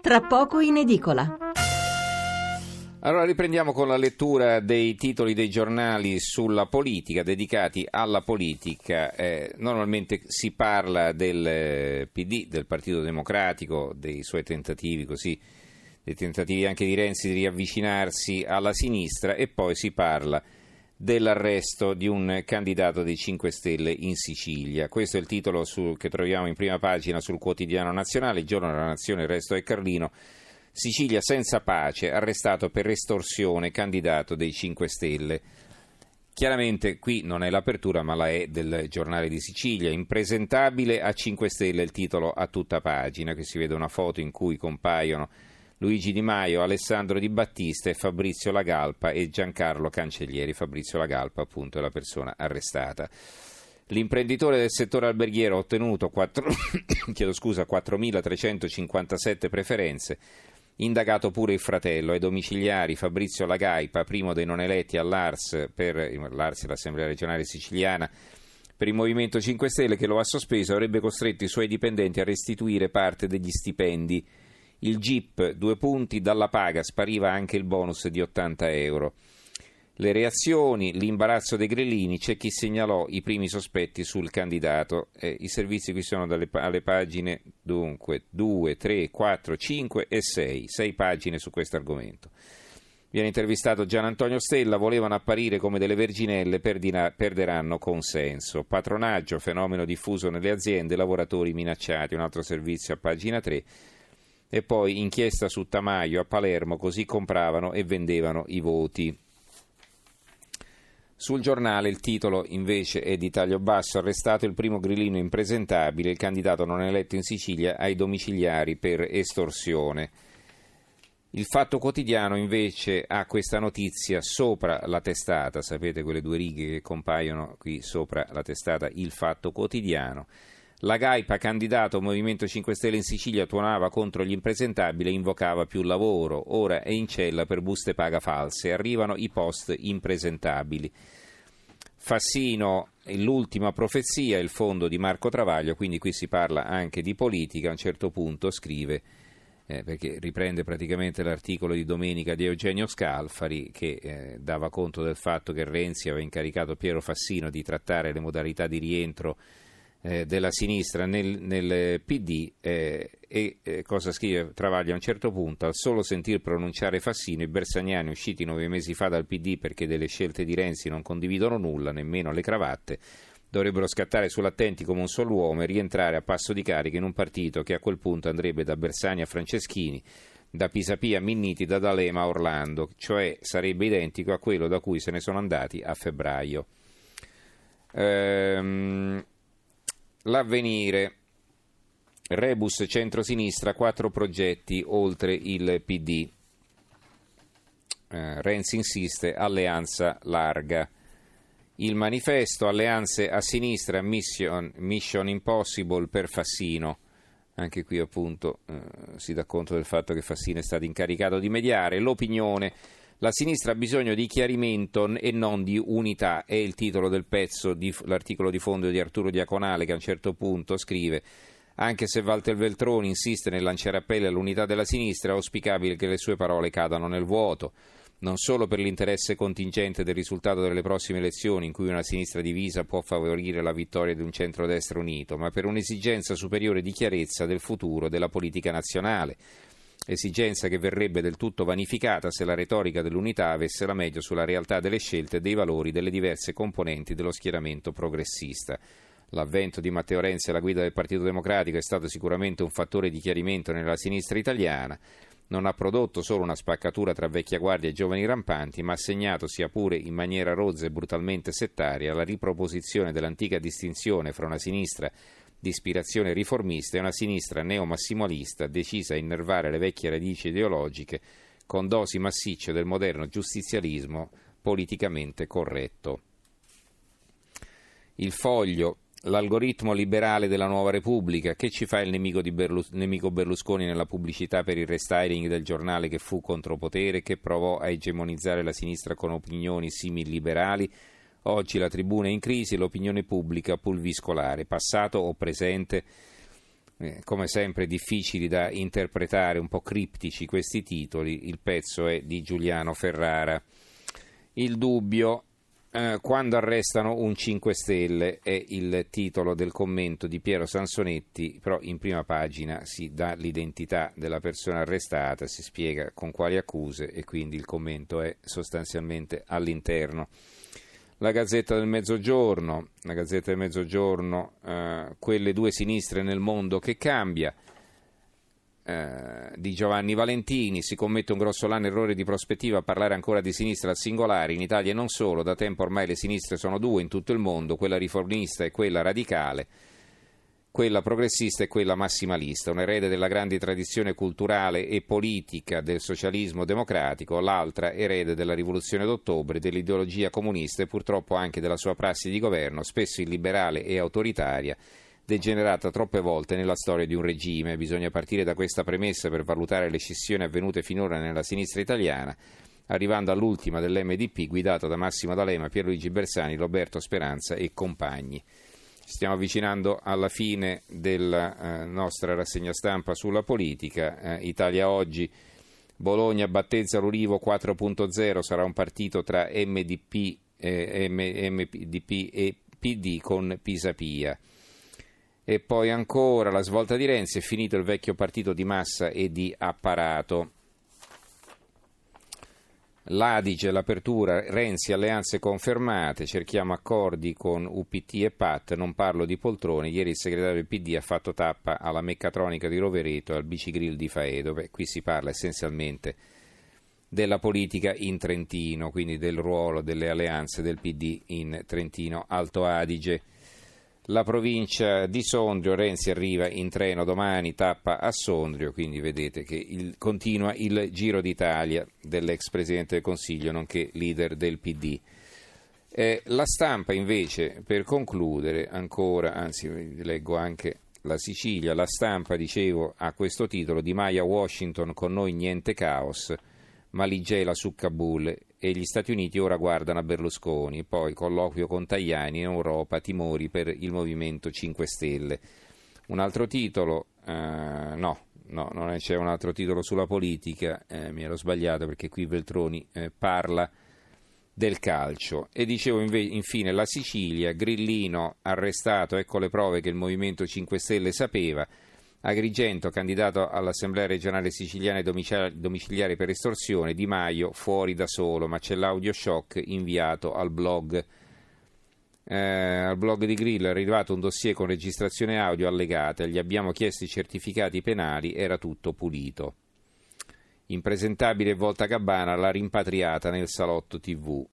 tra poco in edicola. Allora riprendiamo con la lettura dei titoli dei giornali sulla politica, dedicati alla politica. Eh, normalmente si parla del eh, PD, del Partito Democratico, dei suoi tentativi così, dei tentativi anche di Renzi di riavvicinarsi alla sinistra e poi si parla dell'arresto di un candidato dei 5 Stelle in Sicilia. Questo è il titolo sul, che troviamo in prima pagina sul quotidiano nazionale, il giorno della nazione, il resto è Carlino. Sicilia senza pace, arrestato per estorsione, candidato dei 5 Stelle. Chiaramente qui non è l'apertura, ma la è del giornale di Sicilia. Impresentabile a 5 Stelle il titolo a tutta pagina, che si vede una foto in cui compaiono Luigi Di Maio, Alessandro Di Battista e Fabrizio Lagalpa e Giancarlo Cancellieri. Fabrizio Lagalpa appunto è la persona arrestata. L'imprenditore del settore alberghiero ha ottenuto 4... scusa, 4.357 preferenze, indagato pure il fratello ai domiciliari Fabrizio Lagaipa, primo dei non eletti all'ARS per l'ARS, l'Assemblea regionale siciliana, per il Movimento 5 Stelle che lo ha sospeso avrebbe costretto i suoi dipendenti a restituire parte degli stipendi il GIP, due punti, dalla paga spariva anche il bonus di 80 euro. Le reazioni, l'imbarazzo dei grillini, c'è chi segnalò i primi sospetti sul candidato. Eh, I servizi qui sono dalle, alle pagine dunque 2, 3, 4, 5 e 6, 6 pagine su questo argomento. Viene intervistato Gian Antonio Stella, volevano apparire come delle verginelle, perderanno consenso. Patronaggio, fenomeno diffuso nelle aziende, lavoratori minacciati, un altro servizio a pagina 3 e poi inchiesta su Tamaio a Palermo, così compravano e vendevano i voti. Sul giornale il titolo invece è di taglio basso, arrestato il primo grillino impresentabile, il candidato non eletto in Sicilia ai domiciliari per estorsione. Il Fatto Quotidiano invece ha questa notizia sopra la testata, sapete quelle due righe che compaiono qui sopra la testata, Il Fatto Quotidiano. La Gaipa, candidato Movimento 5 Stelle in Sicilia, tuonava contro gli impresentabili e invocava più lavoro. Ora è in cella per buste paga false. Arrivano i post impresentabili. Fassino, l'ultima profezia, il fondo di Marco Travaglio, quindi qui si parla anche di politica. A un certo punto scrive, eh, perché riprende praticamente l'articolo di domenica di Eugenio Scalfari, che eh, dava conto del fatto che Renzi aveva incaricato Piero Fassino di trattare le modalità di rientro eh, della sinistra nel, nel PD eh, e eh, cosa scrive Travaglio a un certo punto al solo sentir pronunciare Fassino i bersagnani usciti nove mesi fa dal PD perché delle scelte di Renzi non condividono nulla, nemmeno le cravatte dovrebbero scattare sull'attenti come un solo uomo e rientrare a passo di carica in un partito che a quel punto andrebbe da Bersani a Franceschini da Pisapia a Minniti, da D'Alema a Orlando, cioè sarebbe identico a quello da cui se ne sono andati a febbraio. Ehm, L'avvenire. Rebus centrosinistra, quattro progetti oltre il PD. Eh, Renzi insiste, alleanza larga. Il manifesto, alleanze a sinistra, mission, mission impossible per Fassino. Anche qui appunto eh, si dà conto del fatto che Fassino è stato incaricato di mediare. L'opinione la sinistra ha bisogno di chiarimento e non di unità, è il titolo del pezzo, di, l'articolo di fondo di Arturo Diaconale che a un certo punto scrive anche se Walter Veltroni insiste nel lanciare appelli all'unità della sinistra, è auspicabile che le sue parole cadano nel vuoto, non solo per l'interesse contingente del risultato delle prossime elezioni, in cui una sinistra divisa può favorire la vittoria di un centrodestra unito, ma per un'esigenza superiore di chiarezza del futuro della politica nazionale esigenza che verrebbe del tutto vanificata se la retorica dell'unità avesse la meglio sulla realtà delle scelte e dei valori delle diverse componenti dello schieramento progressista. L'avvento di Matteo Renzi alla guida del Partito Democratico è stato sicuramente un fattore di chiarimento nella sinistra italiana, non ha prodotto solo una spaccatura tra vecchia guardia e giovani rampanti, ma ha segnato, sia pure in maniera rozza e brutalmente settaria, la riproposizione dell'antica distinzione fra una sinistra di ispirazione riformista e una sinistra neomassimalista decisa a innervare le vecchie radici ideologiche con dosi massicce del moderno giustizialismo politicamente corretto. Il foglio, l'algoritmo liberale della nuova Repubblica, che ci fa il nemico, Berlus- nemico Berlusconi nella pubblicità per il restyling del giornale che fu contropotere, che provò a egemonizzare la sinistra con opinioni simili liberali, Oggi la tribuna è in crisi e l'opinione pubblica pulviscolare, passato o presente. eh, come sempre difficili da interpretare, un po' criptici questi titoli, il pezzo è di Giuliano Ferrara. Il dubbio eh, quando arrestano un 5 Stelle è il titolo del commento di Piero Sansonetti, però in prima pagina si dà l'identità della persona arrestata, si spiega con quali accuse e quindi il commento è sostanzialmente all'interno la Gazzetta del Mezzogiorno, la Gazzetta del Mezzogiorno, eh, quelle due sinistre nel mondo che cambia, eh, di Giovanni Valentini, si commette un grossolano errore di prospettiva a parlare ancora di sinistra al singolare, in Italia non solo, da tempo ormai le sinistre sono due in tutto il mondo, quella riformista e quella radicale quella progressista e quella massimalista, un erede della grande tradizione culturale e politica del socialismo democratico, l'altra erede della rivoluzione d'ottobre, dell'ideologia comunista e purtroppo anche della sua prassi di governo, spesso illiberale e autoritaria, degenerata troppe volte nella storia di un regime. Bisogna partire da questa premessa per valutare le scissioni avvenute finora nella sinistra italiana, arrivando all'ultima dell'MDP guidata da Massimo D'Alema, Pierluigi Bersani, Roberto Speranza e compagni stiamo avvicinando alla fine della eh, nostra rassegna stampa sulla politica. Eh, Italia oggi, Bologna battezza l'Urivo 4.0, sarà un partito tra MDP, MDP e PD con Pisapia. E poi ancora la svolta di Renzi, è finito il vecchio partito di massa e di apparato. L'Adige, l'apertura, Renzi, alleanze confermate, cerchiamo accordi con UPT e PAT, non parlo di poltrone, ieri il segretario del PD ha fatto tappa alla meccatronica di Rovereto e al bicigrill di Faedo, Beh, qui si parla essenzialmente della politica in Trentino, quindi del ruolo delle alleanze del PD in Trentino Alto Adige la provincia di Sondrio, Renzi arriva in treno domani, tappa a Sondrio, quindi vedete che il, continua il giro d'Italia dell'ex Presidente del Consiglio, nonché leader del PD. Eh, la stampa invece, per concludere, ancora, anzi leggo anche la Sicilia, la stampa, dicevo, ha questo titolo, Di Maia Washington, con noi niente caos, Maligela su Kabul e gli Stati Uniti ora guardano a Berlusconi, poi colloquio con Tajani in Europa, timori per il Movimento 5 Stelle. Un altro titolo, eh, no, no, non c'è un altro titolo sulla politica, eh, mi ero sbagliato perché qui Veltroni eh, parla del calcio. E dicevo inve- infine la Sicilia, Grillino arrestato, ecco le prove che il Movimento 5 Stelle sapeva. Agrigento, candidato all'Assemblea regionale siciliana domiciliare per estorsione, Di Maio fuori da solo, ma c'è l'audio shock inviato al blog. Eh, al blog di Grillo è arrivato un dossier con registrazione audio allegata, gli abbiamo chiesto i certificati penali, era tutto pulito. Impresentabile Volta Gabbana l'ha rimpatriata nel salotto TV.